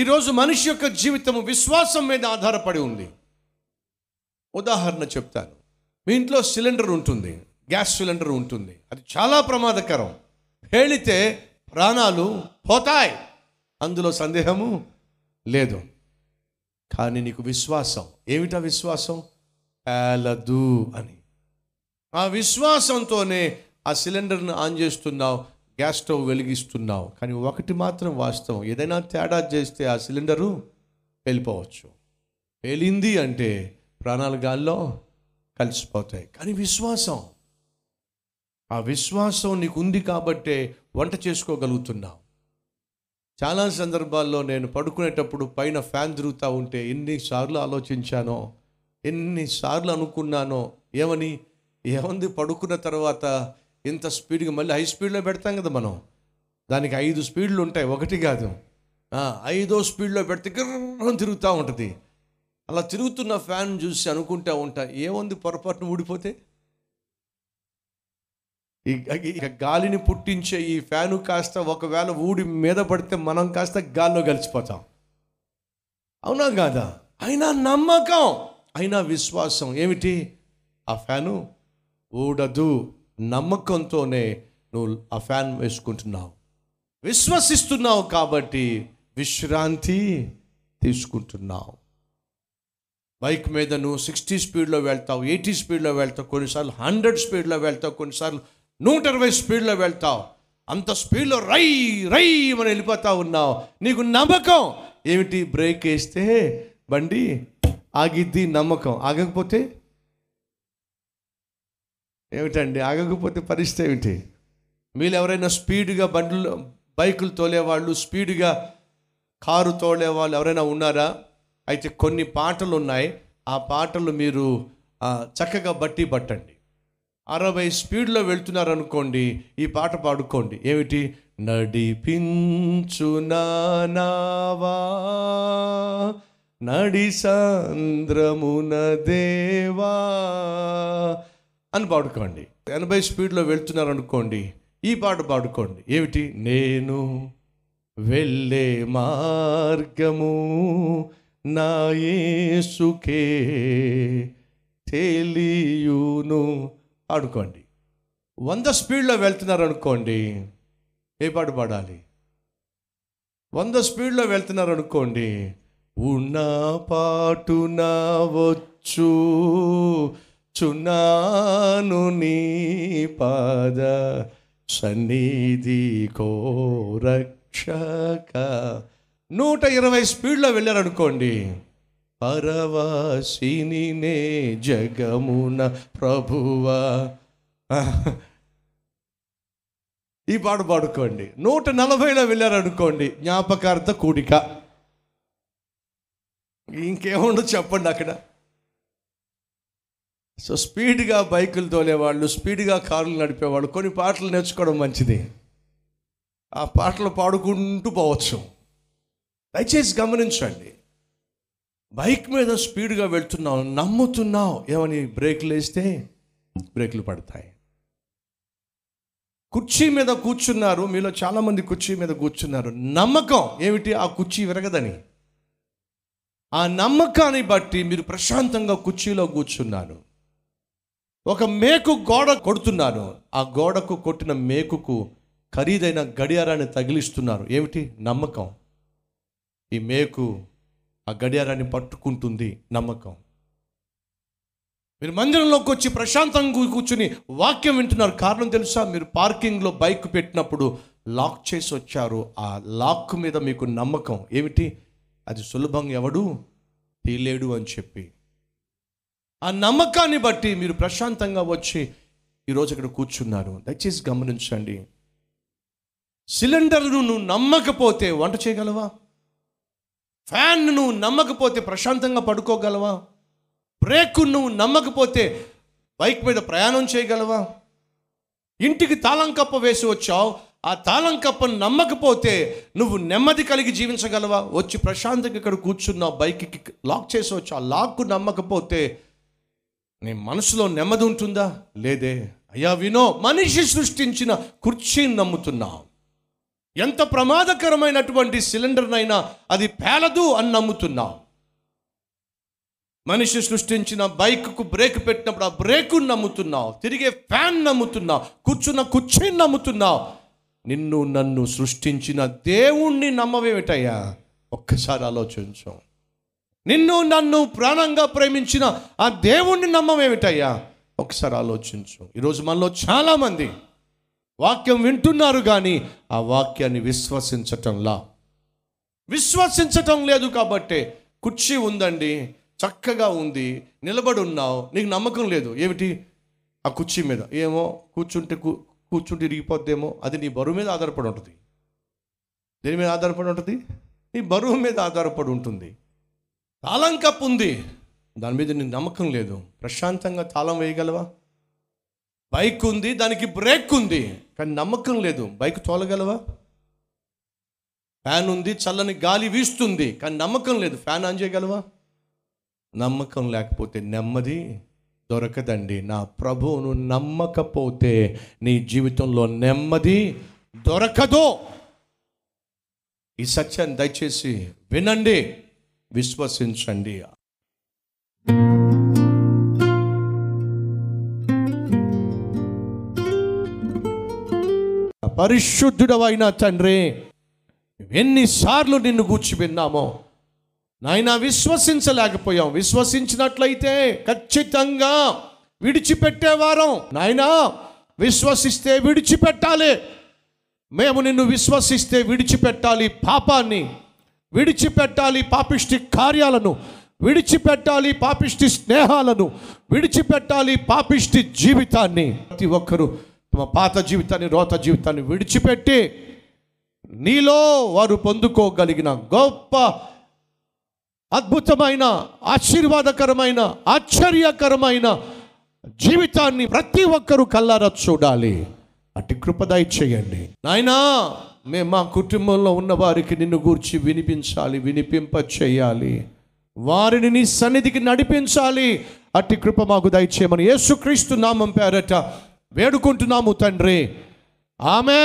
ఈరోజు మనిషి యొక్క జీవితము విశ్వాసం మీద ఆధారపడి ఉంది. ఉదాహరణ చెప్తాను. మీ ఇంట్లో సిలిండర్ ఉంటుంది. గ్యాస్ సిలిండర్ ఉంటుంది. అది చాలా ప్రమాదకరం. పేలితే ప్రాణాలు పోతాయి. అందులో సందేహము లేదు. కానీ నీకు విశ్వాసం. ఏమిటా విశ్వాసం? పేలదు అని. ఆ విశ్వాసంతోనే ఆ సిలిండర్ను ఆన్ చేస్తున్నావు. గ్యాస్ స్టవ్ వెలిగిస్తున్నావు. కానీ ఒకటి మాత్రం వాస్తవం. ఏదైనా తేడా చేస్తే ఆ సిలిండరు పేలిపోవచ్చు. పేలింది అంటే ప్రాణాలు గాల్లో కలిసిపోతాయి. కానీ విశ్వాసం. ఆ విశ్వాసం నీకు ఉంది కాబట్టే వంట చేసుకోగలుగుతున్నావు. చాలా సందర్భాల్లో నేను పడుకునేటప్పుడు పైన ఫ్యాన్ తిరుగుతూ ఉంటే ఎన్నిసార్లు ఆలోచించానో ఎన్నిసార్లు అనుకున్నానో ఏమని? ఏముంది? పడుకున్న తర్వాత ఇంత స్పీడ్గా మళ్ళీ హై స్పీడ్లో పెడతాం కదా మనం. దానికి ఐదు స్పీడ్లు ఉంటాయి. ఒకటి కాదు. ఐదో స్పీడ్లో పెడితే గిర్రం తిరుగుతూ ఉంటుంది. అలా తిరుగుతున్న ఫ్యాన్ చూసి అనుకుంటా ఉంటా ఏముంది పొరపాటున ఊడిపోతే? ఈ ఈ గాలిని పుట్టించే ఈ ఫ్యాను కాస్త ఒకవేళ ఊడి మీద పడితే మనం కాస్త గాల్లో కలిసిపోతాం. అవునా కాదా? అయినా నమ్మకం అయినా విశ్వాసం. ఏమిటి? ఆ ఫ్యాను ఊడదు. నమ్మకంతోనే నువ్వు ఆ ఫ్యాన్ వేసుకుంటున్నావు. విశ్వసిస్తున్నావు కాబట్టి విశ్రాంతి తీసుకుంటున్నావు. బైక్ మీద నువ్వు సిక్స్టీ స్పీడ్లో వెళ్తావు ఎయిటీ స్పీడ్లో వెళ్తావు కొన్నిసార్లు హండ్రెడ్ స్పీడ్లో వెళ్తావు కొన్నిసార్లు నూట ఇరవై స్పీడ్లో వెళ్తావు. అంత స్పీడ్లో రై రై మనం వెళ్ళిపోతా ఉన్నావు. నీకు నమ్మకం. ఏమిటి? బ్రేక్ వేస్తే బండి ఆగిద్ది నమ్మకం. ఆగకపోతే ఏమిటండి? ఆగకపోతే పరిస్థితి ఏమిటి? మీరు ఎవరైనా స్పీడ్గా బండ్లు బైకులు తోలేవాళ్ళు స్పీడ్గా కారు తోలేవాళ్ళు ఎవరైనా ఉన్నారా? అయితే కొన్ని పాటలు ఉన్నాయి ఆ పాటలు మీరు చక్కగా బట్టి పట్టండి. అరవై స్పీడ్లో వెళ్తున్నారనుకోండి ఈ పాట పాడుకోండి. ఏమిటి? నడిపించు నావా నడి సాంద్రమున దేవా అని పాడుకోండి. ఎనభై స్పీడ్లో వెళ్తున్నారు అనుకోండి ఈ పాట పాడుకోండి. ఏమిటి? నేను వెళ్ళే మార్గము నా యేసుకే తెలియును పాడుకోండి వంద స్పీడ్లో వెళ్తున్నారు అనుకోండి ఏ పాట పాడాలి? వంద స్పీడ్లో వెళ్తున్నారు అనుకోండి ఉన్న పాటున వచ్చు చున్నాను నీ పాద సన్నిధి కోరక్షక. నూట ఇరవై స్పీడ్లో వెళ్ళారనుకోండి పరవాసిని నే జగమున ప్రభువా. ఈ పాట పాడుకోండి. నూట నలభైలో వెళ్ళారనుకోండి జ్ఞాపకార్థ కూడిక. ఇంకేముండదు చెప్పండి అక్కడ. సో స్పీడ్గా బైకులు తోలేవాళ్ళు స్పీడ్గా కార్లు నడిపేవాళ్ళు కొన్ని పాటలు నేర్చుకోవడం మంచిది. ఆ పాటలు పాడుకుంటూ పోవచ్చు. దయచేసి గమనించండి. బైక్ మీద స్పీడ్గా వెళ్తున్నావు నమ్ముతున్నావు ఏమని బ్రేక్లు వేస్తే బ్రేక్లు పడతాయి. కుర్చీ మీద కూర్చున్నారు మీలో చాలామంది కుర్చీ మీద కూర్చున్నారు. నమ్మకం ఏమిటి? ఆ కుర్చీ విరగదని. ఆ నమ్మకాన్ని బట్టి మీరు ప్రశాంతంగా కుర్చీలో కూర్చున్నారు. ఒక మేకు గోడ కొడుతున్నాను. ఆ గోడకు కొట్టిన మేకుకు ఖరీదైన గడియారాన్ని తగిలిస్తున్నారు. ఏమిటి? నమ్మకం. ఈ మేకు ఆ గడియారాన్ని పట్టుకుంటుంది. నమ్మకం. మీరు మందిరంలోకి వచ్చి ప్రశాంతంగా కూర్చుని వాక్యం వింటున్నారు. కారణం తెలుసా? మీరు పార్కింగ్లో బైక్ పెట్టినప్పుడు లాక్ చేసి వచ్చారు. ఆ లాక్ మీద మీకు నమ్మకం. ఏమిటి? అది సులభంగా ఎవడు? తీలేడు అని చెప్పి. ఆ నమ్మకాన్ని బట్టి మీరు ప్రశాంతంగా వచ్చి ఈరోజు ఇక్కడ కూర్చున్నారు. దయచేసి గమనించండి. సిలిండర్ను నువ్వు నమ్మకపోతే వంట చేయగలవా? ఫ్యాన్ నువ్వు నమ్మకపోతే ప్రశాంతంగా పడుకోగలవా? బ్రేక్ నువ్వు నమ్మకపోతే బైక్ మీద ప్రయాణం చేయగలవా? ఇంటికి తాళం కప్ప వేసి వచ్చావు. ఆ తాళం కప్పను నమ్మకపోతే నువ్వు నెమ్మది కలిగి జీవించగలవా? వచ్చి ప్రశాంతంగా ఇక్కడ కూర్చున్నావు బైక్కి లాక్ చేసి వచ్చావు ఆ లాక్ నమ్మకపోతే నీ మనసులో నెమ్మది ఉంటుందా? లేదే. అయ్యా వినో మనిషి సృష్టించిన కుర్చీని నమ్ముతున్నావు. ఎంత ప్రమాదకరమైనటువంటి సిలిండర్నైనా అది పేలదు అని నమ్ముతున్నావు. మనిషి సృష్టించిన బైక్కు బ్రేక్ పెట్టినప్పుడు ఆ బ్రేకు నమ్ముతున్నావు. తిరిగే ఫ్యాన్ నమ్ముతున్నావు. కూర్చున్న కుర్చీని నమ్ముతున్నావు. నిన్ను నన్ను సృష్టించిన దేవుణ్ణి నమ్మవేమిటయ్యా? ఒక్కసారి ఆలోచించాం. నిన్ను నన్ను ప్రాణంగా ప్రేమించిన ఆ దేవుణ్ణి నమ్మవేమిటయ్యా ఒకసారి ఆలోచించు. ఈరోజు మనలో చాలామంది వాక్యం వింటున్నారు కానీ ఆ వాక్యాన్ని విశ్వసించటంలా. విశ్వసించటం లేదు కాబట్టే కుర్చీ ఉందండి చక్కగా ఉంది నిలబడి ఉన్నావు నీకు నమ్మకం లేదు. ఏమిటి? ఆ కుర్చీ మీద. ఏమో? కూర్చుంటే కూర్చుంటే ఇరిగిపోద్దేమో? అది నీ బరువు మీద ఆధారపడి ఉంటుంది. దేని మీద ఆధారపడి ఉంటుంది? నీ బరువు మీద ఆధారపడి ఉంటుంది. తాళం కప్పు ఉంది దాని మీద నీకు నమ్మకం లేదు. ప్రశాంతంగా తాళం వేయగలవా? బైక్ ఉంది దానికి బ్రేక్ ఉంది కానీ నమ్మకం లేదు. బైక్ తోలగలవా? ఫ్యాన్ ఉంది చల్లని గాలి వీస్తుంది కానీ నమ్మకం లేదు. ఫ్యాన్ ఆన్ చేయగలవా? నమ్మకం లేకపోతే నెమ్మది దొరకదండి. నా ప్రభువును నమ్మకపోతే నీ జీవితంలో నెమ్మది దొరకదు. ఈ సత్యాన్ని దయచేసి వినండి. విశ్వసించండి. పరిశుద్ధుడవైన తండ్రి ఎన్నిసార్లు నిన్ను గూర్చి విన్నామో నాయన విశ్వసించలేకపోయాం. విశ్వసించినట్లయితే ఖచ్చితంగా విడిచిపెట్టేవారం. నాయనా విశ్వసిస్తే విడిచిపెట్టాలి. మేము నిన్ను విశ్వసిస్తే విడిచిపెట్టాలి పాపాన్ని. విడిచిపెట్టాలి పాపిష్టి కార్యాలను విడిచిపెట్టాలి పాపిష్టి స్నేహాలను విడిచిపెట్టాలి పాపిష్టి జీవితాన్ని. ప్రతి ఒక్కరూ తమ పాత జీవితాన్ని రోత జీవితాన్ని విడిచిపెట్టి నీలో వారు పొందుకోగలిగిన గొప్ప అద్భుతమైన ఆశీర్వాదకరమైన ఆశ్చర్యకరమైన జీవితాన్ని ప్రతి ఒక్కరూ కల్లారా చూడాలి. అటు కృపదయ చేయండి నాయనా మేము మా కుటుంబంలో ఉన్న వారికి నిన్ను గూర్చి వినిపించాలి వినిపింప చేయాలి. వారిని నీ సన్నిధికి నడిపించాలి. అట్టి కృప మాకు దయచేయమని యేసుక్రీస్తు నామం పేరట వేడుకుంటున్నాము తండ్రి. ఆమె